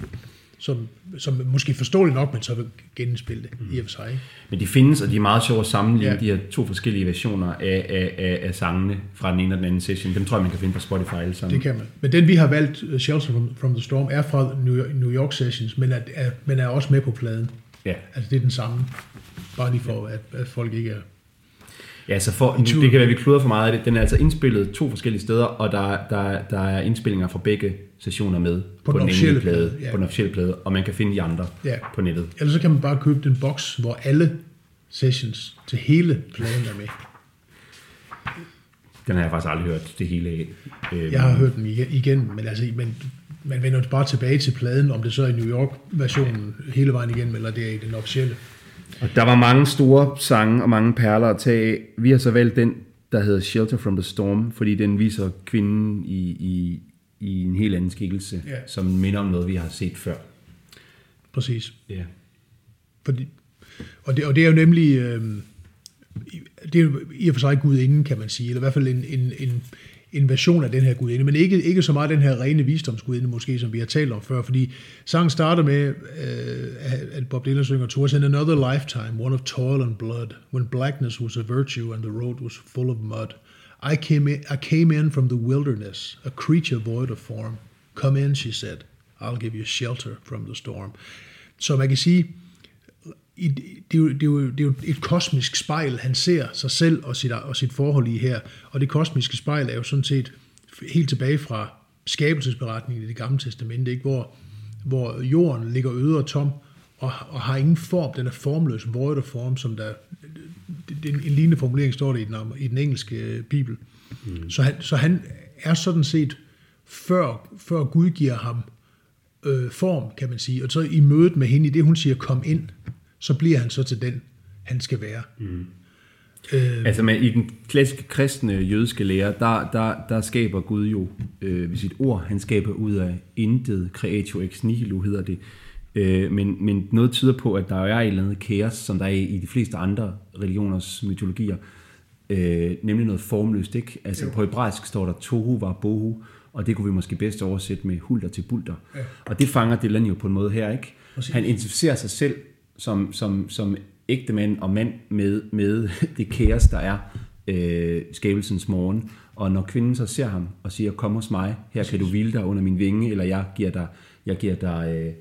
Som, som måske forståeligt nok, men så vil genindspille det i og for sig. Ikke? Men de findes, og de er meget sjove at sammenligne Ja. ja. de her to forskellige versioner af, af, af, af sangene fra den ene og den anden session. Dem tror jeg, man kan finde på Spotify alle sammen. Det kan man. Men den vi har valgt, uh, Shelter from, from the Storm, er fra New York, Sessions, men er, er, men er også med på pladen. Ja. Altså det er den samme. Bare lige for, at, at folk ikke er... Ja, så for, tur. det kan være, at vi kluder for meget af det. Den er altså indspillet to forskellige steder, og der, der, der er indspillinger fra begge sessioner med på, den den officielle plade, plade, ja. på den officielle plade, og man kan finde de andre Ja. på nettet. Ellers så kan man bare købe den boks, hvor alle sessions til hele pladen er med. Den har jeg faktisk aldrig hørt det hele af. Øhm, Jeg har hørt den igen, igen men altså, men man vender bare tilbage til pladen, om det så er i New York-versionen hele vejen igen, eller det er i den officielle. Og der var mange store sange og mange perler at tage af. Vi har så valgt den, der hedder Shelter from the Storm, fordi den viser kvinden i, i, i en helt anden skikkelse, Ja. som minder om noget, vi har set før. Præcis. Ja. Fordi, og, det, og det er jo nemlig, øh, det er jo i og for sig gudinden, kan man sige, eller i hvert fald en, en, en, en version af den her gudinde, men ikke, ikke så meget den her rene visdomsgudinde måske, som vi har talt om før, fordi sangen starter med, øh, at Bob Dylan synger, Towards in another lifetime, one of toil and blood, when blackness was a virtue and the road was full of mud. I came in, I came in from the wilderness, a creature void of form. Come in, she said. I'll give you shelter from the storm. Så man kan sige, i, det, er jo, det, er jo, det er jo et kosmisk spejl, han ser sig selv og sit, og sit forhold i her. Og det kosmiske spejl er jo sådan set helt tilbage fra skabelsesberetningen i det gamle testamente, ikke? Hvor, hvor jorden ligger øde og tom, og, og har ingen form, den er formløs, void of form, som der, det, en, en lignende formulering står det i den, i den engelske øh, bibel. Mm. Så, han, så han er sådan set før, før Gud giver ham øh, form, kan man sige. Og så i mødet med hende, i det hun siger, kom ind, så bliver han så til den, han skal være. Mm. Øh, altså med, i den klassiske kristne jødiske lære, der, der, der skaber Gud jo øh, ved sit ord, han skaber ud af intet, creatio ex nihilo hedder det. Øh, men, men noget tyder på, at der er et eller andet kaos, som der er i de fleste andre religioners mytologier, øh, nemlig noget formløst. Ikke? Altså jo. på hebraisk står der tohu var bohu, og det kunne vi måske bedst oversætte med hulter til bulter. Ja. Og det fanger Dylan jo på en måde her, ikke? Præcis. Han identificerer sig selv som, som, som ægte mand og mand med, med det kaos, der er øh, skabelsens morgen. Og når kvinden så ser ham og siger, kom hos mig, her kan du hvile dig under min vinge, eller jeg giver dig, jeg giver dig øh,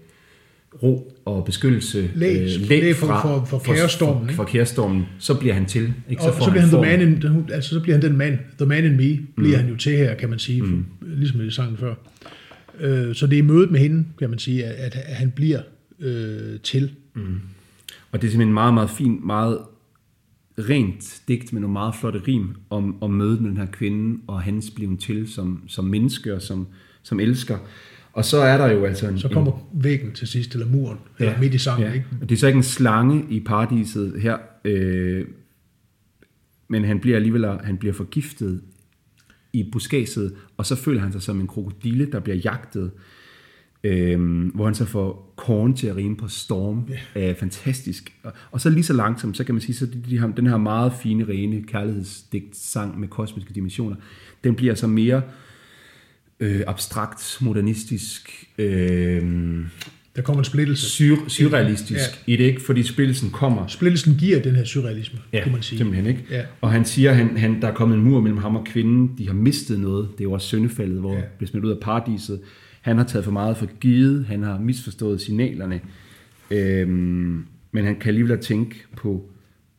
ro og beskyttelse læg, øh, læg for, fra, for, for, for kaostormen, for, for kaostormen, så bliver han til. Ikke? Så, og så, bliver han, han the man in, altså, så bliver han den mand, the man in me, bliver mm. han jo til her, kan man sige, mm. ligesom i sangen før. Øh, så det er mødet med hende, kan man sige, at, at han bliver øh, til. Mm. Og det er simpelthen meget, meget fint, meget rent digt med nogle meget flotte rim om, om mødet med den her kvinde og hans bliven til som, som menneske og som, som elsker. Og så er der jo altså en... Så kommer en, væggen til sidst, eller muren, ja, eller midt i sangen, ja. ikke? Og det er så ikke en slange i paradiset her, øh, men han bliver alligevel han bliver forgiftet i buskaget, og så føler han sig som en krokodille, der bliver jagtet, øh, hvor han så får korn til at rime på storm. Yeah. Øh, fantastisk. Og, og så lige så langsomt, så kan man sige, så de, de har, den her meget fine, rene kærlighedsdigt sang med kosmiske dimensioner, den bliver så mere øh, abstrakt, modernistisk, øh, der kommer en splittelse. Syr, surrealistisk ja. i det, ikke? Fordi splittelsen kommer. Splittelsen giver den her surrealisme, ja, kunne man sige. simpelthen, ikke? Ja. Og han siger, han, han, der er kommet en mur mellem ham og kvinden. De har mistet noget. Det er jo også syndefaldet, hvor ja. bliver smidt ud af paradiset. Han har taget for meget for givet. Han har misforstået signalerne. Øhm, men han kan alligevel tænke på,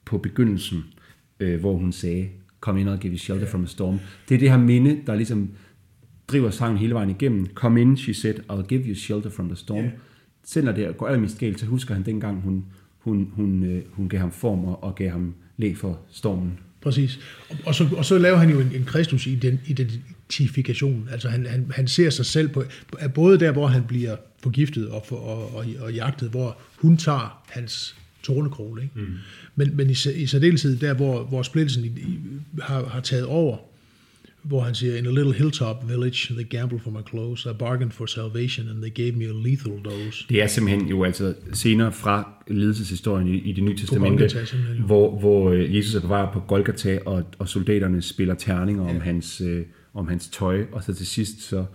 på begyndelsen, øh, hvor hun sagde, kom ind og give shelter ja. from a storm. Det er det her minde, der ligesom driver sangen hele vejen igennem. Come in, she said, I'll give you shelter from the storm. Yeah. Selv når det går allermest galt, så husker han dengang, hun, hun, hun, øh, hun gav ham form og, og gav ham læg for stormen. Præcis. Og, og, så, og så laver han jo en, en Kristus identifikation. Altså han, han, han ser sig selv på, både der, hvor han bliver forgiftet og, for, og, og, og jagtet, hvor hun tager hans tornekrog. Ikke? Mm. Men, men i, i særdeleshed der, hvor, hvor splittelsen i, i, har, har taget over, hvor han siger, in a little hilltop village, they gambled for my clothes, I bargained for salvation, and they gave me a lethal dose. Det er simpelthen jo altså senere fra lidelseshistorien i, i det nye testamente, hvor, hvor øh, Jesus er på vej på Golgata, og, og soldaterne spiller terninger ja. om, hans, øh, om hans tøj, og så til sidst så,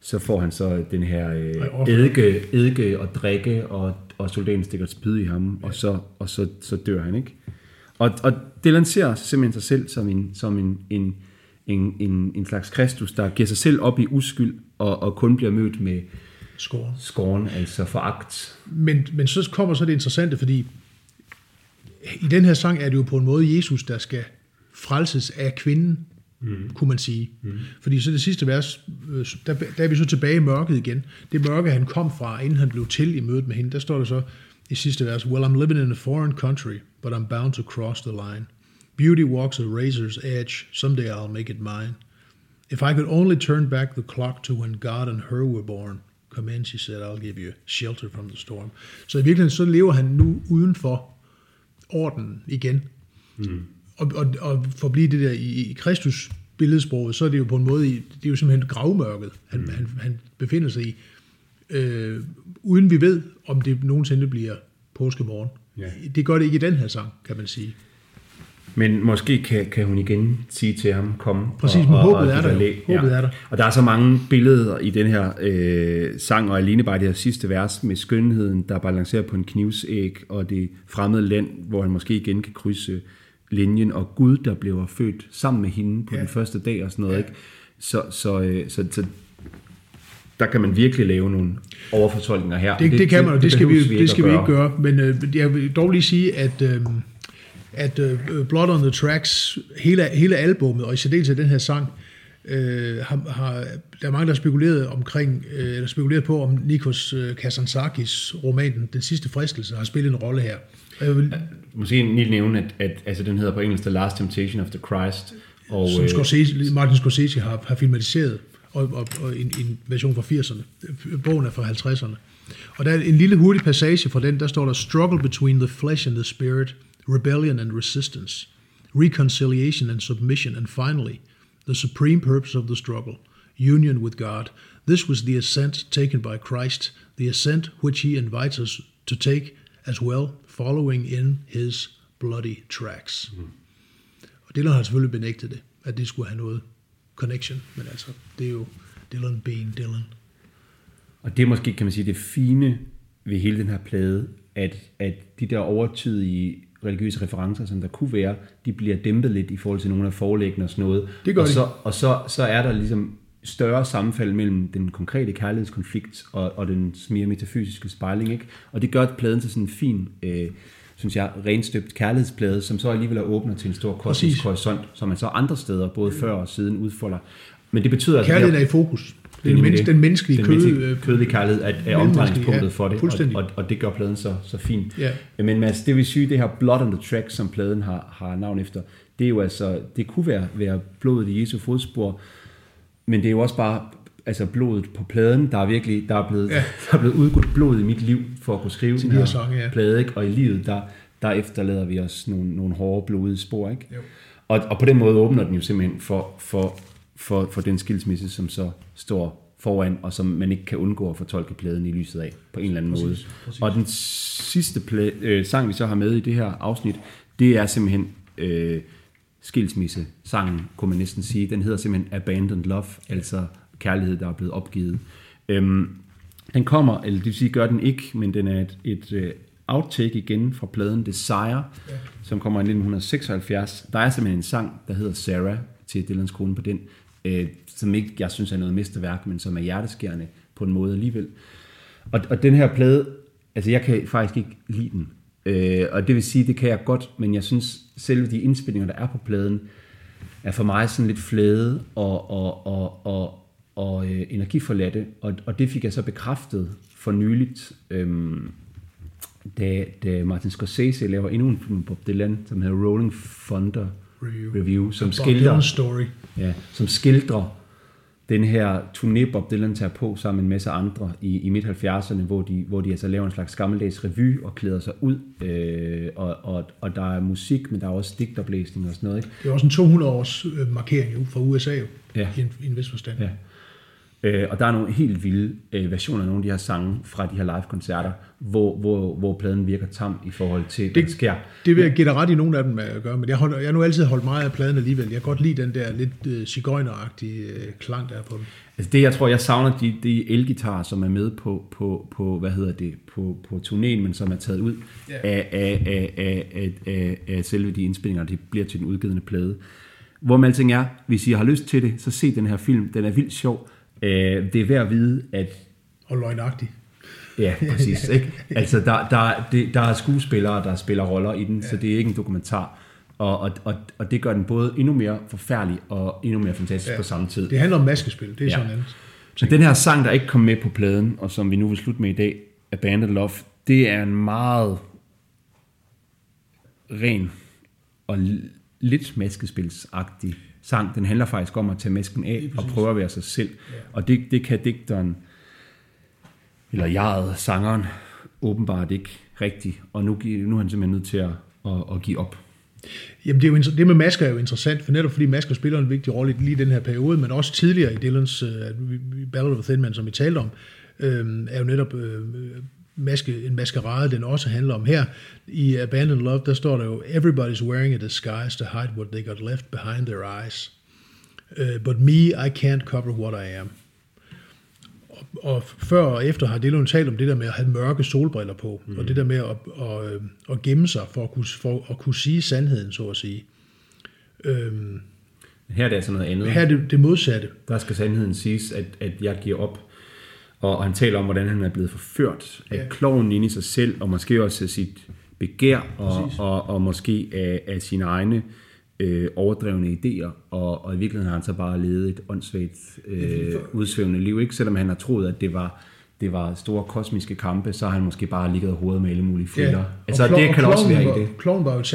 så får han så den her øh, eddike, eddike og drikke, og, og soldaten stikker spyd i ham, ja. og, så, og så, så dør han, ikke? Og, og det lancerer simpelthen sig selv som en, som en, en en, en, en slags Kristus, der giver sig selv op i uskyld og, og kun bliver mødt med scorn, scorn altså foragt. Men, men så kommer så det interessante, fordi i den her sang er det jo på en måde Jesus, der skal frelses af kvinden, mm. kunne man sige. Mm. Fordi så det sidste vers, øh, der, der er vi så tilbage i mørket igen. Det mørke, han kom fra, inden han blev til i mødet med hende, der står der så i sidste vers, Well, I'm living in a foreign country, but I'm bound to cross the line. Beauty walks a razor's edge. Someday I'll make it mine. If I could only turn back the clock to when God and her were born, come in, she said, I'll give you shelter from the storm. Så i virkeligheden så lever han nu uden for orden igen. Mm. Og, og, og for at blive det der i, i Kristus billedsproget, så er det jo på en måde, det er jo simpelthen gravmørket, han, mm. han, han befinder sig i, øh, uden vi ved, om det nogensinde bliver påskemorgen. Yeah. Det gør det ikke i den her sang, kan man sige. Men måske kan, kan hun igen sige til ham, kom. Præcis, men håbet, og, er, der. Læ. håbet ja. er der. Og der er så mange billeder i den her øh, sang, og alene bare det her sidste vers med skønheden, der balancerer på en knivsæg, og det fremmede land, hvor han måske igen kan krydse linjen, og Gud, der bliver født sammen med hende på ja. den første dag og sådan noget. Ja. Ikke? Så, så, øh, så, så der kan man virkelig lave nogle overfortolkninger her. Det, det, det kan man, og det, det skal vi, vi det skal vi ikke gøre. Men øh, jeg vil dog lige sige, at... Øh, at uh, Blood on the Tracks, hele, hele albummet, og i særdeleshed den her sang, uh, har, har, der er mange, der har spekuleret, omkring, uh, eller spekuleret på, om Nikos uh, Kazantzakis roman, Den sidste fristelse, har spillet en rolle her. jeg vil, Måske lige nævne, at, at altså, den hedder på engelsk The Last Temptation of the Christ. Og, som Scorsese, Martin Scorsese har, har filmatiseret. og, og, og en, en version fra 80'erne. Bogen er fra 50'erne. Og der er en lille hurtig passage fra den, der står der, Struggle between the flesh and the spirit, rebellion and resistance, reconciliation and submission, and finally, the supreme purpose of the struggle, union with God. This was the ascent taken by Christ, the ascent which he invites us to take as well, following in his bloody tracks. Mm. Og Dylan har selvfølgelig benægtet det, at det skulle have noget connection, men altså, det er jo Dylan being Dylan. Og det er måske, kan man sige, det fine ved hele den her plade, at, at de der overtydige religiøse referencer, som der kunne være, de bliver dæmpet lidt i forhold til nogle af forelæggene og sådan noget. Det gør og de. så, og så, så er der ligesom større sammenfald mellem den konkrete kærlighedskonflikt og, og den mere metafysiske spejling. Ikke? Og det gør pladen til sådan en fin, øh, synes jeg, renstøbt kærlighedsplade, som så alligevel er åbner til en stor kosmisk horisont, som man så andre steder, både før og siden, udfolder. Men det betyder, at Kærligheden er i fokus. Det er den, menneske, den menneskelige den kød, menneskelige øh, kødelige kærlighed er, er omdrejningspunktet ja, for det, og, og, og det gør pladen så, så fint. Ja. Men Mads, det vil sige, det her Blood on the Track, som pladen har, har navn efter, det er jo altså, det kunne være, være blodet i Jesu fodspor, men det er jo også bare altså blodet på pladen, der er virkelig, der er blevet, Ja. der er blevet udgået blod i mit liv, for at kunne skrive Til den de her sange, ja. plade, ikke? og i livet, der, der efterlader vi os nogle, nogle hårde blodige spor, ikke? Jo. Og, og på den måde åbner den jo simpelthen for, for, for, for den skilsmisse, som så står foran, og som man ikke kan undgå at fortolke pladen i lyset af, på en eller anden måde. Og den sidste plade, øh, sang, vi så har med i det her afsnit, det er simpelthen øh, skilsmisse-sangen, kunne man næsten sige. Den hedder simpelthen Abandoned Love, altså kærlighed, der er blevet opgivet. Øhm, den kommer, eller det vil sige, gør den ikke, men den er et, et øh, outtake igen fra pladen Desire, ja. som kommer i 1976. Der er simpelthen en sang, der hedder Sarah, til Dylans kone på den, øh, som ikke, jeg synes er noget mesterværk, men som er hjerteskærende på en måde alligevel. Og, og den her plade, altså jeg kan faktisk ikke lide den. Øh, og det vil sige, det kan jeg godt, men jeg synes, selve de indspillinger, der er på pladen, er for mig sådan lidt flade og, og, og, og, og øh, energiforladte. Og, og det fik jeg så bekræftet for nyligt, øhm, da, da Martin Scorsese laver endnu en film på Bob Dylan, som hedder Rolling Thunder Review. Review som skildrer, story. ja, som skildrer den her turné, Bob Dylan tager på sammen med en masse andre i, i midt-70'erne, hvor de, hvor de altså laver en slags gammeldags revy og klæder sig ud, øh, og, og, og der er musik, men der er også digtoplæsning og sådan noget. Ikke? Det er også en 200 års øh, markering jo, fra USA jo, Ja. i, en, i en vis forstand. Ja. Øh, og der er nogle helt vilde øh, versioner af nogle af de her sange fra de her live-koncerter, hvor, hvor, hvor pladen virker tam i forhold til, hvad der sker. Det vil jeg give dig ret i nogle af dem at gøre, men jeg, holder, jeg har nu altid holdt meget af pladen alligevel. Jeg kan godt lide den der lidt øh, cigøjneragtige øh, klang, der er på den. Altså det, jeg tror, jeg savner de, de elgitarer, som er med på, på, på hvad hedder det, på, på turnéen, men som er taget ud Ja. af, af, af, af, af, af, selve de indspillinger, de bliver til den udgivende plade. Hvor med alting er, hvis I har lyst til det, så se den her film. Den er vildt sjov. Øh, det er værd at vide, at Og løgnagtig. Ja, præcis. Ikke? Altså, der, der, det, der er skuespillere, der spiller roller i den, ja. så det er ikke en dokumentar. Og, og, og, og det gør den både endnu mere forfærdelig og endnu mere fantastisk ja. på samme tid. Det handler om maskespil, det er Ja. sådan andet. Så den her sang, der ikke kom med på pladen, og som vi nu vil slutte med i dag, Abandoned Love, det er en meget ren og lidt maskespilsagtig sang. Den handler faktisk om at tage masken af og prøve at være sig selv. Og det, det kan digteren, eller jeget, sangeren, åbenbart ikke rigtigt. Og nu, nu er han simpelthen nødt til at, at, at give op. Jamen det, er jo, det med masker er jo interessant, for netop fordi masker spiller en vigtig rolle i lige den her periode, men også tidligere i Dylans uh, Ballad of a Thin Man, som vi talte om, øh, er jo netop øh, maske, en maskerade, den også handler om her. I Abandoned Love, der står der jo, Everybody's wearing a disguise to hide what they got left behind their eyes. Uh, but me, I can't cover what I am. Og, og før og efter har Dylan talt om det der med at have mørke solbriller på, mm. og det der med at, at, at, gemme sig for at, kunne, for at kunne sige sandheden, så at sige. Øhm, Her er det altså noget andet. her er det, det modsatte. Der skal sandheden siges, at, at jeg giver op. Og, og han taler om, hvordan han er blevet forført af Ja. kloven inde i sig selv, og måske også af sit begær, og, og, og måske af, af sine egne øh, overdrevne idéer. Og, og i virkeligheden har han så bare levet et åndssvagt, øh, udsvævende liv, ikke? selvom han har troet, at det var det var store kosmiske kampe, så har han måske bare ligget hovedet med alle mulige Ja. fælder. Og Altså, Klo- det kan og også være i var, det. Kloven var jo et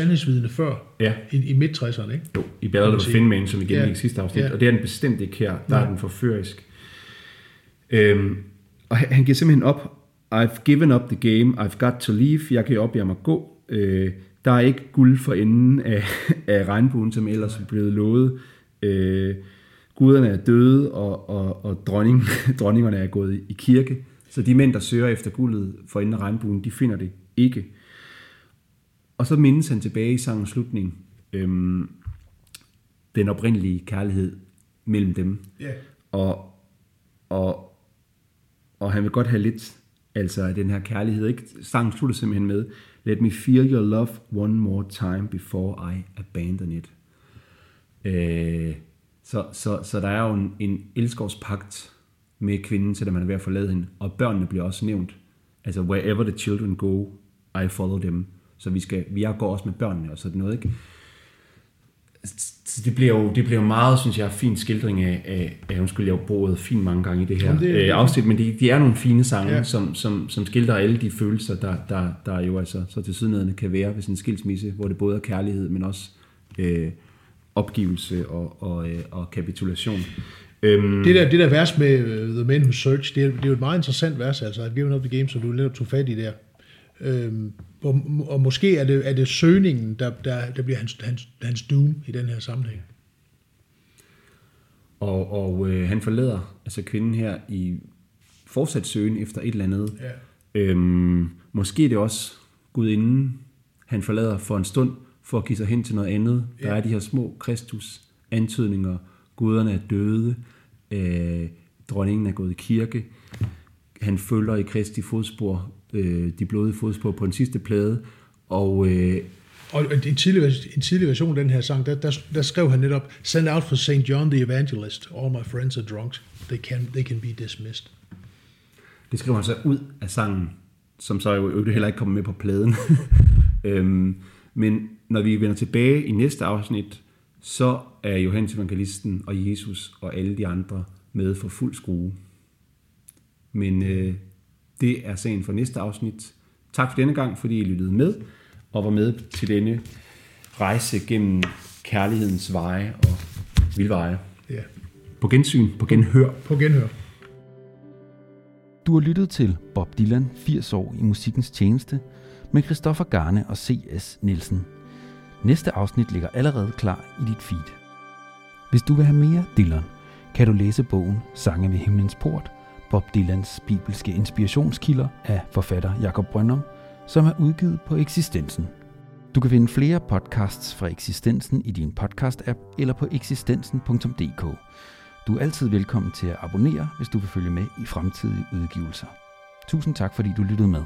før, Ja. i, i midt-60'erne, ikke? Jo, i Battle of man the sige. Thin Man, som vi gennemgik Ja. i sidste afsnit, Ja. og det er den bestemt ikke her. Der Nej. er den forførisk. Øhm, og han giver simpelthen op. I've given up the game. I've got to leave. Jeg giver op, jeg må gå. Øh, der er ikke guld for enden af, af regnbuen, som ellers er blevet lovet. Øh, guderne er døde, og, og, og dronning, dronningerne er gået i kirke. Så de mænd, der søger efter guldet for enden af regnbuen, de finder det ikke. Og så mindes han tilbage i sangens slutning, øhm, den oprindelige kærlighed mellem dem. Ja. Og, og, og han vil godt have lidt altså den her kærlighed. Ikke? Sangen slutter simpelthen med, Let me feel your love one more time before I abandon it. Øh, så, så, så der er jo en, en elskovspagt med kvinden, selvom man er ved at forlade hende. Og børnene bliver også nævnt. Altså, wherever the children go, I follow them. Så vi, skal, vi går også med børnene og sådan noget, ikke? Så det bliver jo det bliver meget, synes jeg, fin skildring af, af, af undskyld, jeg har brugt fint mange gange i det her Jamen, det- øh, afsnit, men de, de er nogle fine sange, Ja. som, som, som skildrer alle de følelser, der, der, der jo altså så til sydenadende kan være ved sådan en skilsmisse, hvor det både er kærlighed, men også øh, opgivelse og, og, øh, og kapitulation. Øhm, Det der, det der vers med uh, The Men Who Search, det er, det er jo et meget interessant vers, altså I've given up the game, som du netop tog fat i der. Øhm, og, og måske er det, er det søgningen, der, der, der bliver hans, hans, hans doom i den her sammenhæng. Og, og øh, han forlader altså kvinden her i fortsat søgen efter et eller andet. Ja. Øhm, måske er det også gudinden, han forlader for en stund, for at give sig hen til noget andet. Der Ja. er de her små Kristus-antydninger. Guderne er døde. Øh, dronningen er gået i kirke. Han følger i Kristi fodspor, øh, de blodige fodspor på den sidste plade. Og øh, Og en tidlig, en tidlig version af den her sang, der, der, der skrev han netop, Send out for St. John the Evangelist, all my friends are drunk, they can, they can be dismissed. Det skriver han så ud af sangen, som så jo øvrigt heller ikke kommer med på pladen. øhm, men når vi vender tilbage i næste afsnit, så er Johannes Evangelisten og Jesus og alle de andre med for fuld skrue. Men øh, det er sagen for næste afsnit. Tak for denne gang, fordi I lyttede med og var med til denne rejse gennem kærlighedens veje og vildveje. Ja. På gensyn, på genhør. På genhør. Du har lyttet til Bob Dylan 80 år i musikkens tjeneste med Christoffer Garne og C.S. Nielsen. Næste afsnit ligger allerede klar i dit feed. Hvis du vil have mere Dylan, kan du læse bogen Sange ved himlens port, Bob Dylans bibelske inspirationskilder af forfatter Jakob Brøndum, som er udgivet på Eksistensen. Du kan finde flere podcasts fra Eksistensen i din podcast-app eller på eksistensen.dk. Du er altid velkommen til at abonnere, hvis du vil følge med i fremtidige udgivelser. Tusind tak, fordi du lyttede med.